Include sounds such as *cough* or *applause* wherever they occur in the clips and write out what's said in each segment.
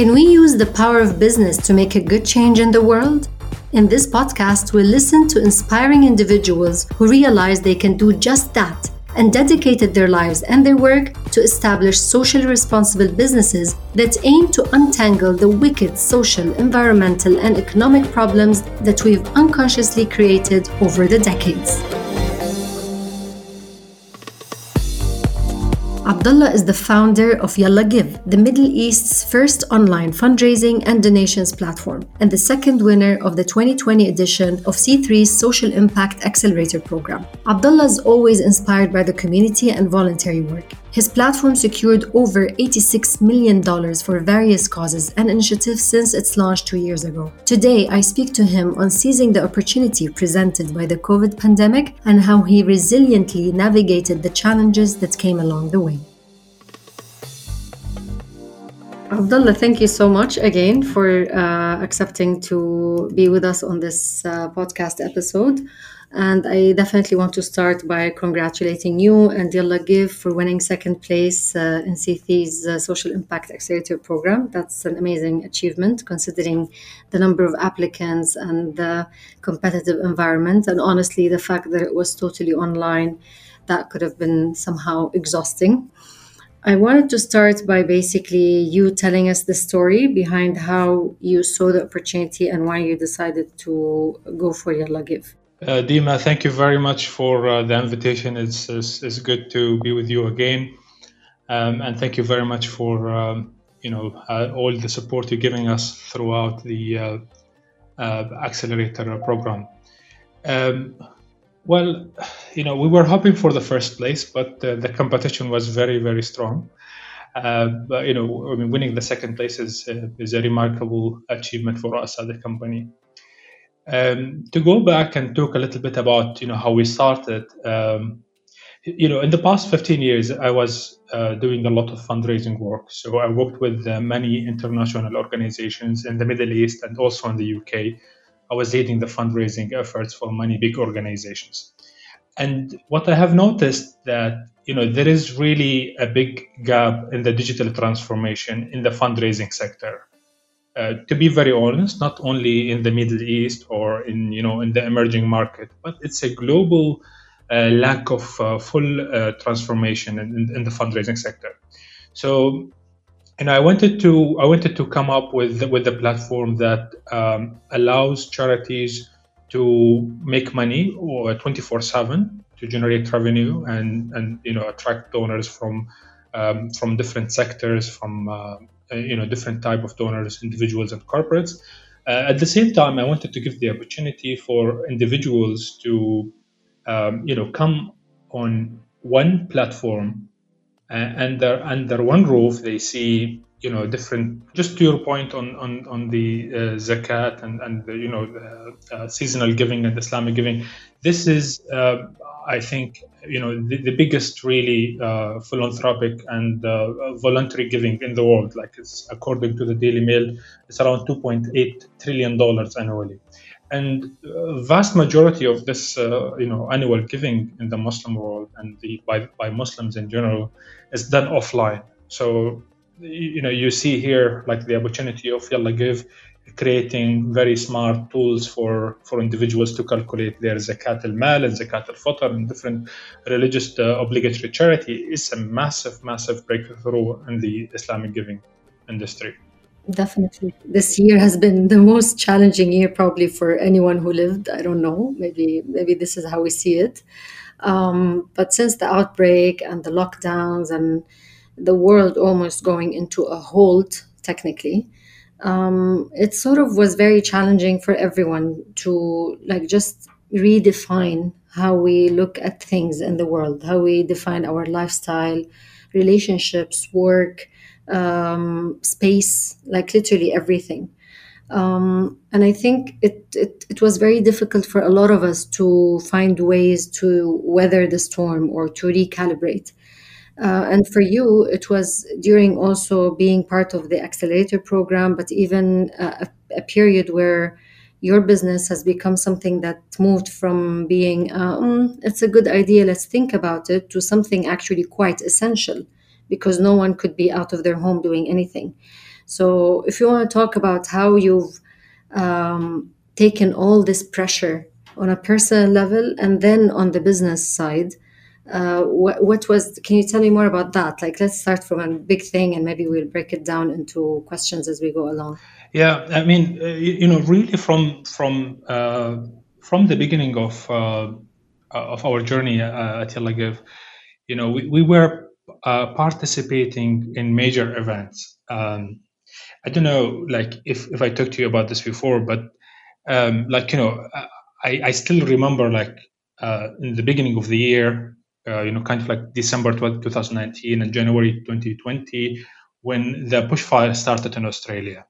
Can we use the power of business to make a good change in the world? In this podcast, we'll listen to inspiring individuals who realize they can do just that and dedicated their lives and their work to establish socially responsible businesses that aim to untangle the wicked social, environmental, and economic problems that we've unconsciously created over the decades. Abdullah is the founder of Yalla Give, the Middle East's first online fundraising and donations platform, and the second winner of the 2020 edition of C3's Social Impact Accelerator program. Abdullah is always inspired by the community and voluntary work. His platform secured over $86 million for various causes and initiatives since its launch two years ago. Today, I speak to him on seizing the opportunity presented by the COVID pandemic and how he resiliently navigated the challenges that came along the way. Abdullah, thank you so much again for uh, accepting to be with us on this uh, podcast episode. And I definitely want to start by congratulating you and Yalla Give for winning second place uh, in C3's uh, Social Impact Accelerator program. That's an amazing achievement considering the number of applicants and the competitive environment. And honestly, the fact that it was totally online, that could have been somehow exhausting. I wanted to start by basically you telling us the story behind how you saw the opportunity and why you decided to go for Yalla Give. Uh, Dima, thank you very much for uh, the invitation. It's, it's, it's, good to be with you again. Um, and thank you very much for um, you know uh, all the support you're giving us throughout the uh, uh, accelerator program. Um, well, you know, we were hoping for the first place, but uh, the competition was very, very strong. But you know, I mean, winning the second place is is a remarkable achievement for us as a company. Um, to go back and talk a little bit about you know how we started. Um, you know, in the past 15 years, I was uh, doing a lot of fundraising work. So I worked with uh, many international organizations in the Middle East and also in the UK I was leading the fundraising efforts for many big organizations. And what I have noticed that you know there is really a big gap in the digital transformation in the fundraising sector. Uh, to be very honest, not only in the Middle East or in you know in the emerging market, but it's a global uh, lack of uh, full uh, transformation in, in, the fundraising sector. So and I wanted to I wanted to come up with with a platform that um, allows charities to make money or 24/7 to generate revenue and and you know attract donors from um, from different sectors from uh, you know different type of donors individuals and corporates. Uh, at the same time I wanted to give the opportunity for individuals to um, you know come on one platform uh, under under one roof they see you know different just to your point on on on the uh, zakat and and the, you know uh, uh, seasonal giving and islamic giving. This is uh, i think you know the, the biggest really uh, philanthropic and voluntary giving in the world. Like it's according to the daily mail it's around 2.8 trillion dollars annually. And vast majority of this uh, you know annual giving in the muslim world and the, by, by muslims in general is done offline. So you know you see here like the opportunity of yalla give creating very smart tools for for individuals to calculate their zakat al-mal and zakat al-fitr and different religious uh, obligatory charity is a massive massive breakthrough in the islamic giving industry Definitely. This year has been the most challenging year probably for anyone who lived. I don't know. Maybe maybe this is how we see it. Um, but since the outbreak and the lockdowns and the world almost going into a halt, technically, um, it sort of was very challenging for everyone to like just redefine how we look at things in the world, how we define our lifestyle, relationships, work, um, space, like literally everything. Um, and I think it, it, it was very difficult for a lot of us to find ways to weather the storm or to recalibrate. Uh, and for you, it was during also being part of the accelerator program, but even a, a period where your business has become something that moved from being, uh, mm, it's a good idea, let's think about it, to something actually quite essential because no one could be out of their home doing anything. So, if you want to talk about how you've um, taken all this pressure on a personal level and then on the business side, uh, what, was? Can you tell me more about that? Like, let's start from a big thing, and maybe we'll break it down into questions as we go along. Yeah, I mean, uh, you, know, really from from uh, from the beginning of uh, of our journey uh, at Yalla Give, you know, we, we were uh, participating in major events. Um, I don't know, like if if I talked to you about this before, but um, like you know, I, I still remember like in the beginning of the year, uh, you know, kind of like December 12, 2019 and January 2020, when the bushfire started in Australia.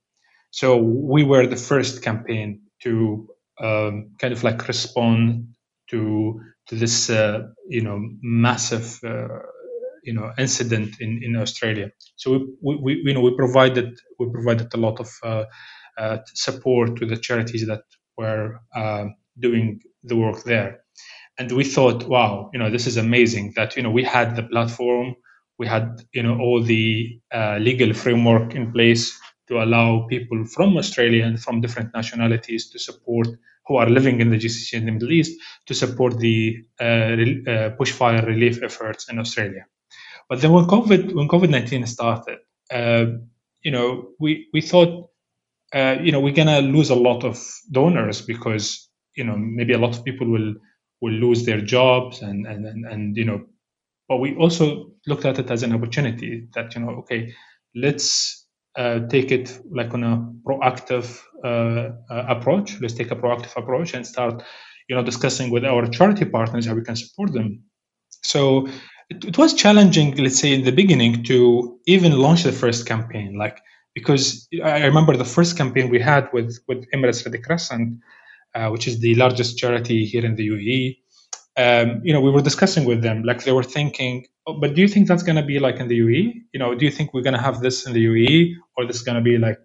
So we were the first campaign to um, kind of like respond to to this, uh, you know, massive, uh, you know, incident in, in Australia. So we, we, we, you know we provided we provided a lot of uh, uh, support to the charities that were doing the work there and we thought, wow, you know, this is amazing that you know we had the platform, we had you know all the uh, legal framework in place to allow people from Australia and from different nationalities to support who are living in the GCC in the Middle East to support the uh, uh, bushfire relief efforts in Australia. But then when COVID when COVID nineteen started, uh, you know, we we thought, uh, you know, we're gonna lose a lot of donors because you know maybe a lot of people will will lose their jobs and and and, and you know but we also looked at it as an opportunity that you know okay let's uh, take it like on a proactive uh, uh, approach. Let's take a proactive approach and start you know discussing with our charity partners how we can support them. So it, it was challenging let's say in the beginning to even launch the first campaign like because i remember the first campaign we had with with emirates red crescent which is the largest charity here in the UAE. Um, you know, we were discussing with them, like they were thinking, oh, but do you think that's going to be like in the UAE? You know, do you think we're going to have this in the UAE, or this is going to be like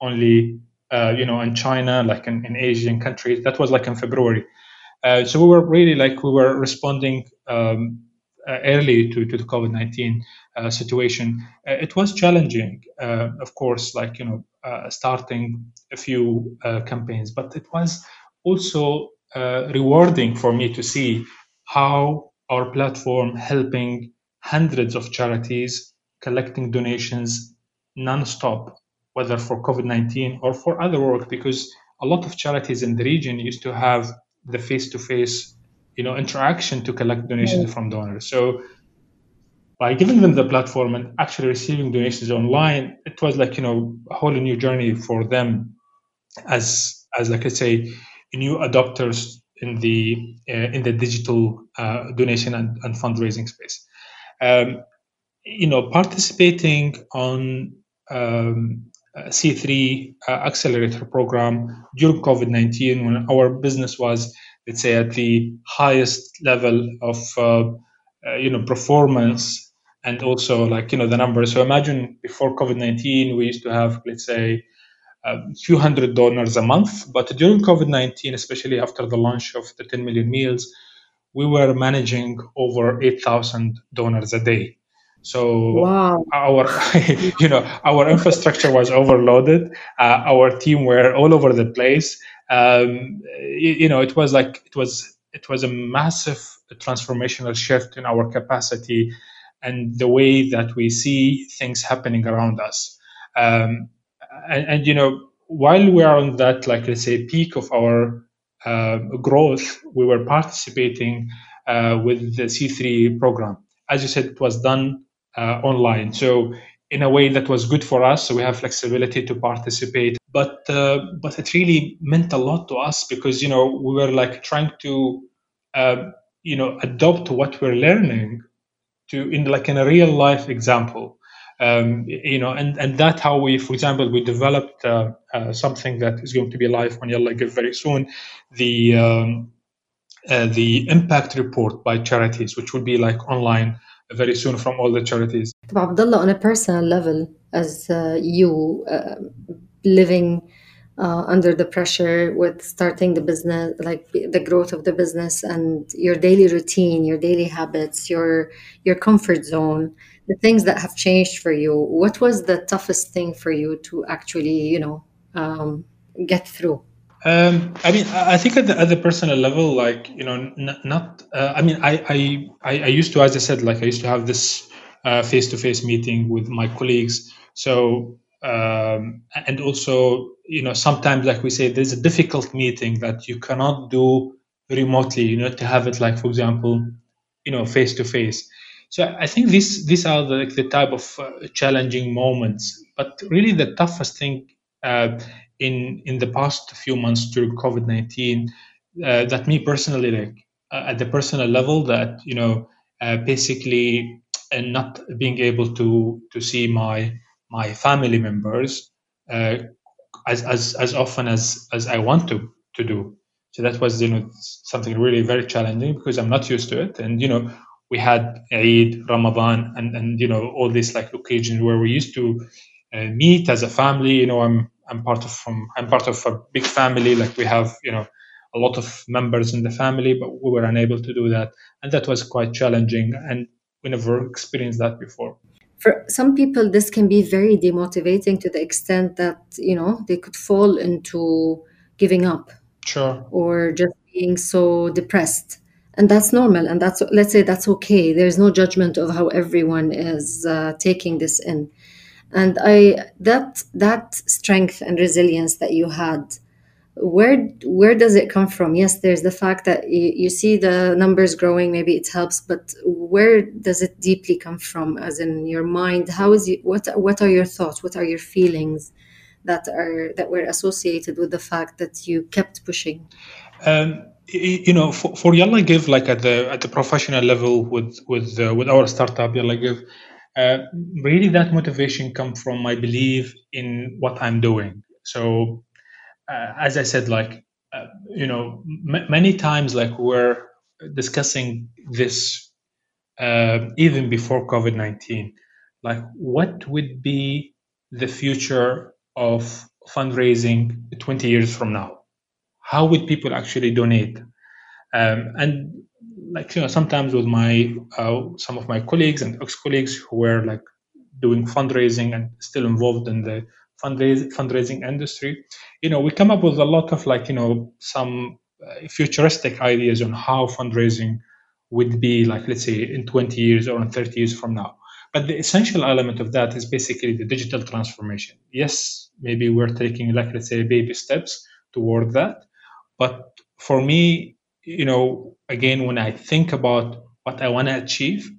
only, uh, you know, in China, like in, in Asian countries? That was like in February. Uh, so we were really like we were responding um, uh, early to, to the COVID nineteen uh, situation. Uh, it was challenging, of course, like you know, starting a few campaigns, but it was also uh, rewarding for me to see how our platform helping hundreds of charities collecting donations non-stop whether for covid-19 or for other work because a lot of charities in the region used to have the face-to-face you know interaction to collect donations from donors. So by giving them the platform and actually receiving donations online it was like you know a whole new journey for them as as like i say new adopters in the uh, in the digital uh, donation and, and, fundraising space. Um, you know, participating on um, C3 uh, accelerator program during COVID 19 when our business was, let's say, at the highest level of uh, you know performance and also like you know the numbers. So imagine before COVID 19 we used to have let's say a few hundred donors a month. But during COVID 19, especially after the launch of the 10 million meals, we were managing over 8,000 donors a day. So wow. our, *laughs* you know, our infrastructure was overloaded. Uh, our team were all over the place. Um, you, you know, it was like it was it was a massive transformational shift in our capacity and the way that we see things happening around us. Um, and, and, you know while we are on that like let's say peak of our uh, growth we were participating uh, with the c3 program. As you said it was done uh, online. So in a way that was good for us. So we have flexibility to participate. But uh, but it really meant a lot to us because you know we were like trying to uh, you know adopt what we're learning to in like in a real life example um, you know, and, and that how we, for example, we developed uh, uh, something that is going to be live on Yalla Give very soon, the um, uh, the impact report by charities, which will be like online very soon from all the charities. Abdullah, on a personal level, as uh, you uh, living uh, under the pressure with starting the business, like the growth of the business and your daily routine, your daily habits, your your comfort zone the things that have changed for you. What was the toughest thing for you to actually, you know, um, get through? Um, I mean, I think at the, at the personal level, like you know, n- not. Uh, I mean, I, I I used to, as I said, like I used to have this face to face meeting with my colleagues. So um, and also, you know, sometimes, like we say, there's a difficult meeting that you cannot do remotely. You know, to have it like, for example, you know, face to face. So I think these these are the, the type of uh, challenging moments. But really, the toughest thing uh, in in the past few months through COVID nineteen uh, that me personally like uh, at the personal level that you know uh, basically and not being able to to see my my family members uh, as, as as often as as I want to to do. So that was you know something really very challenging because I'm not used to it, and you know we had Eid, Ramadan, and and you know all these like occasions where we used to uh, meet as a family. You know I'm I'm part of from I'm part of a big family. Like we have you know a lot of members in the family, but we were unable to do that, and that was quite challenging. And we never experienced that before for some people this can be very demotivating to the extent that you know they could fall into giving up sure or just being so depressed and that's normal and that's let's say that's okay. There's no judgment of how everyone is uh, taking this in. And i that that strength and resilience that you had where where does it come from? Yes there's the fact that you, you, see the numbers growing maybe it helps but where does it deeply come from? As in your mind how is you what what are your thoughts? What are your feelings that are that were associated with the fact that you kept pushing? Um, you know for, for yalla give like at the at the professional level with with uh, with our startup yalla give uh, really that motivation come from my belief in what i'm doing so uh, as I said, like uh, you know, m- many times, like we're discussing this uh, even before COVID nineteen, like what would be the future of fundraising 20 years from now? How would people actually donate? Um, and like you know, sometimes with my uh, some of my colleagues and ex-colleagues who were like doing fundraising and still involved in the fundraising fundraising industry you know we come up with a lot of like you know some uh, futuristic ideas on how fundraising would be like let's say in 20 years or in 30 years from now but the essential element of that is basically the digital transformation yes maybe we're taking like let's say baby steps toward that but for me you know again when i think about what i want to achieve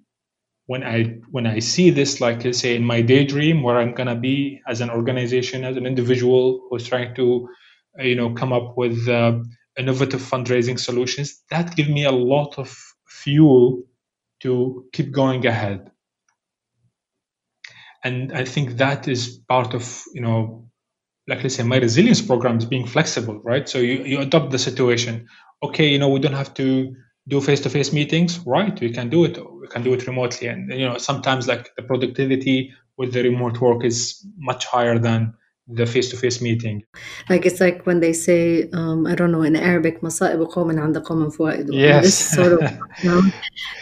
when I when I see this, like I say in my daydream, where I'm gonna be as an organization, as an individual who's trying to, uh, you know, come up with uh, innovative fundraising solutions, that give me a lot of fuel to keep going ahead. And I think that is part of you know, like let's say my resilience program is being flexible, right? So you you adopt the situation. Okay, you know, we don't have to do face-to-face meetings right we can do it we can do it remotely and you know sometimes like the productivity with the remote work is much higher than the face-to-face meeting like it's like when they say um, I don't know in Arabic مصائب قوم عند قوم فوائد yes this sort of you know,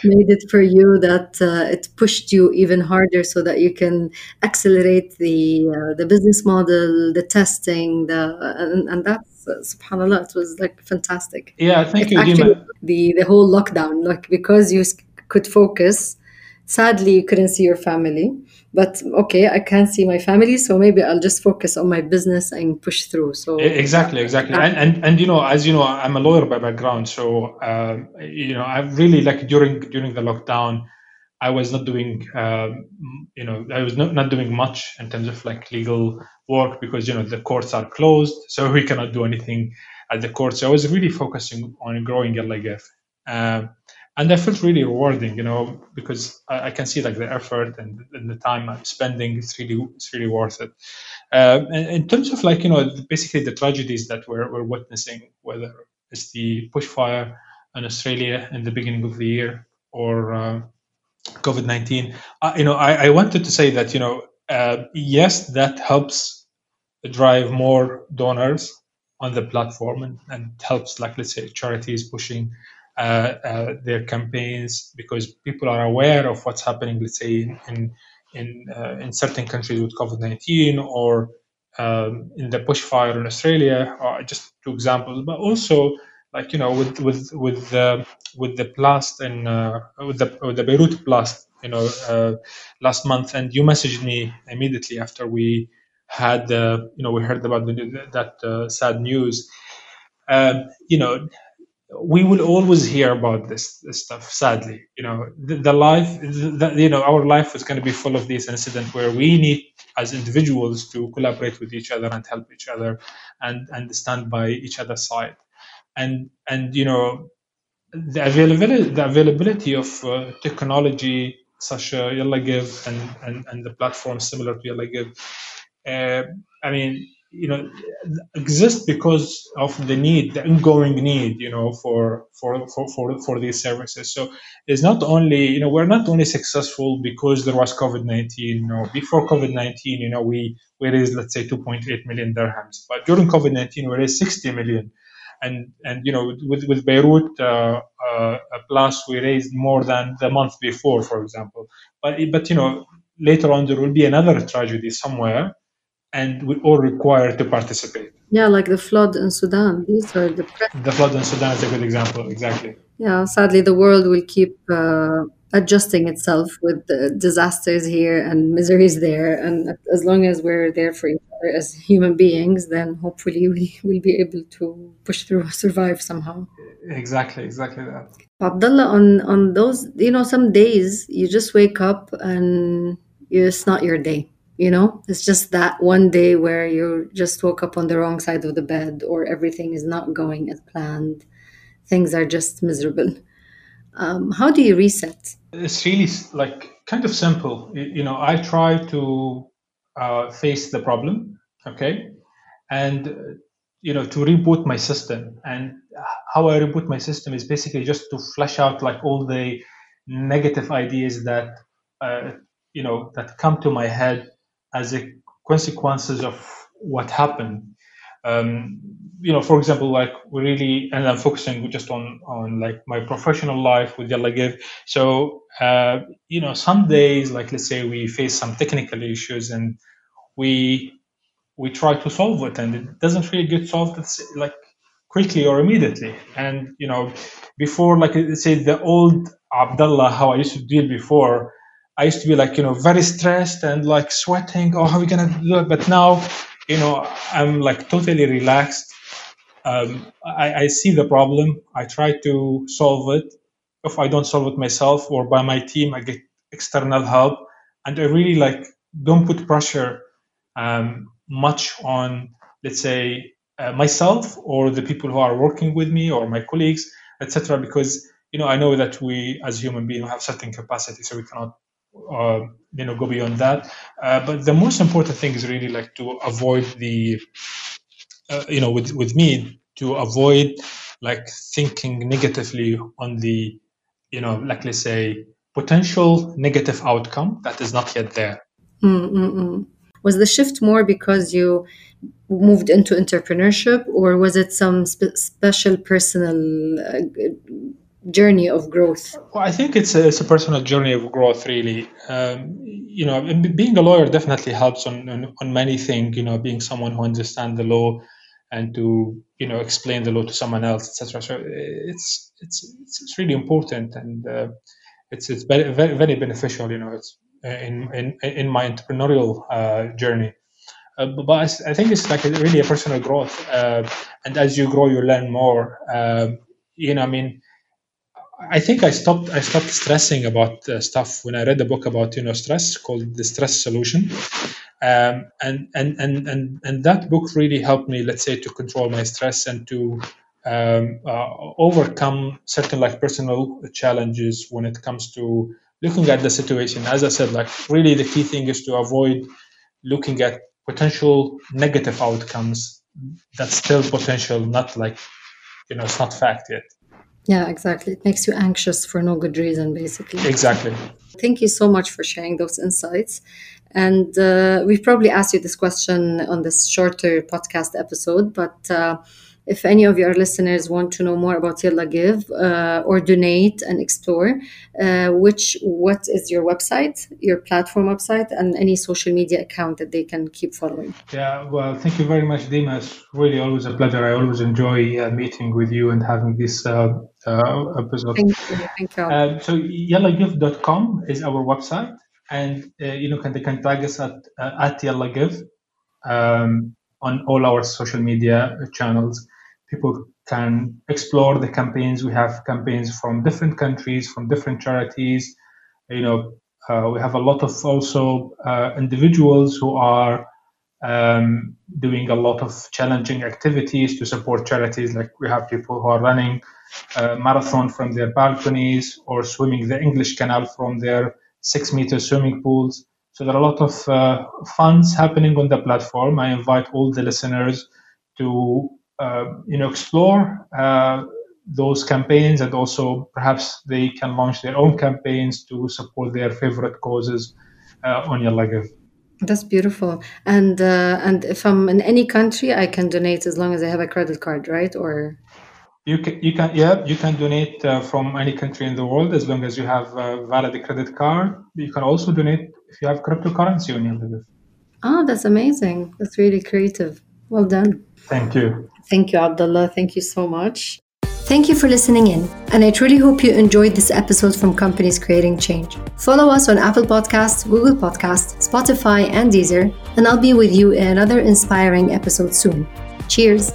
made it for you that uh, it pushed you even harder so that you can accelerate the uh, the business model the testing the and, and that's uh, subhanallah it was like fantastic yeah thank it you actually, Dima. the the whole lockdown like because you could focus sadly you couldn't see your family but okay i can't see my family so maybe i'll just focus on my business and push through so. Exactly exactly. And, and and you know as you know i'm a lawyer by background so um, you know i really like during during the lockdown i was not doing um, you know i was not, not doing much in terms of like legal work because you know the courts are closed so we cannot do anything at the court. So i was really focusing on growing LIGF. Um, and that felt really rewarding, you know, because I, I can see like the effort and, and, the time I'm spending. It's really it's really worth it. Uh, in terms of like you know basically the tragedies that we're, we're witnessing, whether it's the bushfire in Australia in the beginning of the year or uh, COVID nineteen, you know, I, I, wanted to say that you know uh, yes, that helps drive more donors on the platform and, and helps like let's say charities pushing their campaigns because people are aware of what's happening, let's say in in uh, in certain countries with COVID-19 or um, in the bushfire in Australia, or just two examples. But also, like you know, with with with the with the blast in uh, with the with the Beirut blast, you know, uh, last month, and you messaged me immediately after we had uh, you know we heard about the, that uh, sad news. Um, you know, we will always hear about this, this stuff. Sadly, you know, the, the life, the, you know, our life is going to be full of these incidents where we need, as individuals, to collaborate with each other and help each other, and and stand by each other's side, and and you know, the availability the availability of uh, technology such as Yalla Give and, and and the platforms similar to Yalla Give. Uh, I mean, you know exist because of the need the ongoing need you know for for for for, for these services. So it's not only you know we're not only successful because there was covid-19 you know before covid-19 you know we we raised let's say 2.8 million dirhams. But during covid-19 we raised 60 million. And and you know with with beirut uh, uh, plus we raised more than the month before for example. But but you know later on there will be another tragedy somewhere and we all require to participate. Yeah, like the flood in Sudan. These are the the flood in Sudan is a good example. Exactly. Yeah, sadly, the world will keep uh, adjusting itself with the disasters here and miseries there, and as long as we're there for each other as human beings, then hopefully *laughs* we will be able to push through, survive somehow. Exactly, exactly that. Abdullah, on on those, you know, some days you just wake up and it's not your day you know? It's just that one day where you just woke up on the wrong side of the bed or everything is not going as planned. Things are just miserable. Um, how do you reset? It's really like kind of simple. You know i try to uh, face the problem okay? And you know to reboot my system. And how i reboot my system is basically just to flesh out like all the negative ideas that uh, you know that come to my head as a consequences of what happened. Um, you know, for example, like we really, and I'm focusing just on on like my professional life with Yalla. So, uh, you know, some days, like let's say we face some technical issues and we we try to solve it, and it doesn't really get solved like quickly or immediately. And you know, before, like let's say the old Abdullah, how I used to deal before, I used to be like, you know, very stressed and like sweating. Oh, how are we gonna do it? But now, you know, I'm like totally relaxed. Um, I, I see the problem. I try to solve it. If I don't solve it myself or by my team, I get external help. And I really like don't put pressure um, much on, let's say, uh, myself or the people who are working with me or my colleagues, etc. Because you know I know that we as human beings have certain capacity, so we cannot uh, you know go beyond that uh, but the most important thing is really like to avoid the uh, you know with with me to avoid like thinking negatively on the you know like let's say potential negative outcome that is not yet there Mm-mm-mm. was the shift more because you moved into entrepreneurship or was it some spe- special personal uh, journey of growth? Well, I think it's a, it's a personal journey of growth, really. Um, you know, being a lawyer definitely helps on, on, on many things. You know, being someone who understands the law and to you know explain the law to someone else, etc. So it's it's it's really important and uh, it's it's very, very very beneficial. You know, it's uh, in in in my entrepreneurial uh, journey. Uh, but I think it's like a, really a personal growth, uh, and as you grow, you learn more. Um, you know, I mean, I think I stopped I stopped stressing about uh, stuff when I read a book about you know stress called the stress solution, um, and, and and and and that book really helped me let's say to control my stress and to um, uh, overcome certain like personal challenges when it comes to looking at the situation. As I said, like really the key thing is to avoid looking at potential negative outcomes. That's still potential, not like you know it's not fact yet. Yeah, exactly. It makes you anxious for no good reason, basically. Exactly. Thank you so much for sharing those insights. And uh, we've probably asked you this question on this shorter podcast episode, but uh, if any of your listeners want to know more about Yalla Give uh, or donate and explore, uh, which what is your website, your platform website, and any social media account that they can keep following? Yeah, well, thank you very much, Dima. It's really always a pleasure. I always enjoy uh, meeting with you and having this uh, uh, episode. Thank you. Thank you. Um, so yallagive.com is our website, and uh, you know can they can tag us at uh, at yallagive um, on all our social media channels. People can explore the campaigns. We have campaigns from different countries, from different charities. You know, uh, we have a lot of also uh, individuals who are um, doing a lot of challenging activities to support charities. Like we have people who are running a marathon from their balconies or swimming the English Canal from their six meter swimming pools. So there are a lot of uh, funds happening on the platform. I invite all the listeners to you know explore uh, those campaigns and also perhaps they can launch their own campaigns to support their favorite causes uh, on Yalla Give. That's beautiful. And uh, and if I'm in any country, I can donate as long as I have a credit card, right? Or you can, you can, yeah, you can donate uh, from any country in the world as long as you have a valid credit card. You can also donate if you have cryptocurrency on your Live. Oh, that's amazing. That's really creative. Well done. Thank you. Thank you, Abdullah. Thank you so much. Thank you for listening in, and I truly hope you enjoyed this episode from Companies Creating Change. Follow us on Apple Podcasts, Google Podcasts, Spotify, and Deezer, and I'll be with you in another inspiring episode soon. Cheers!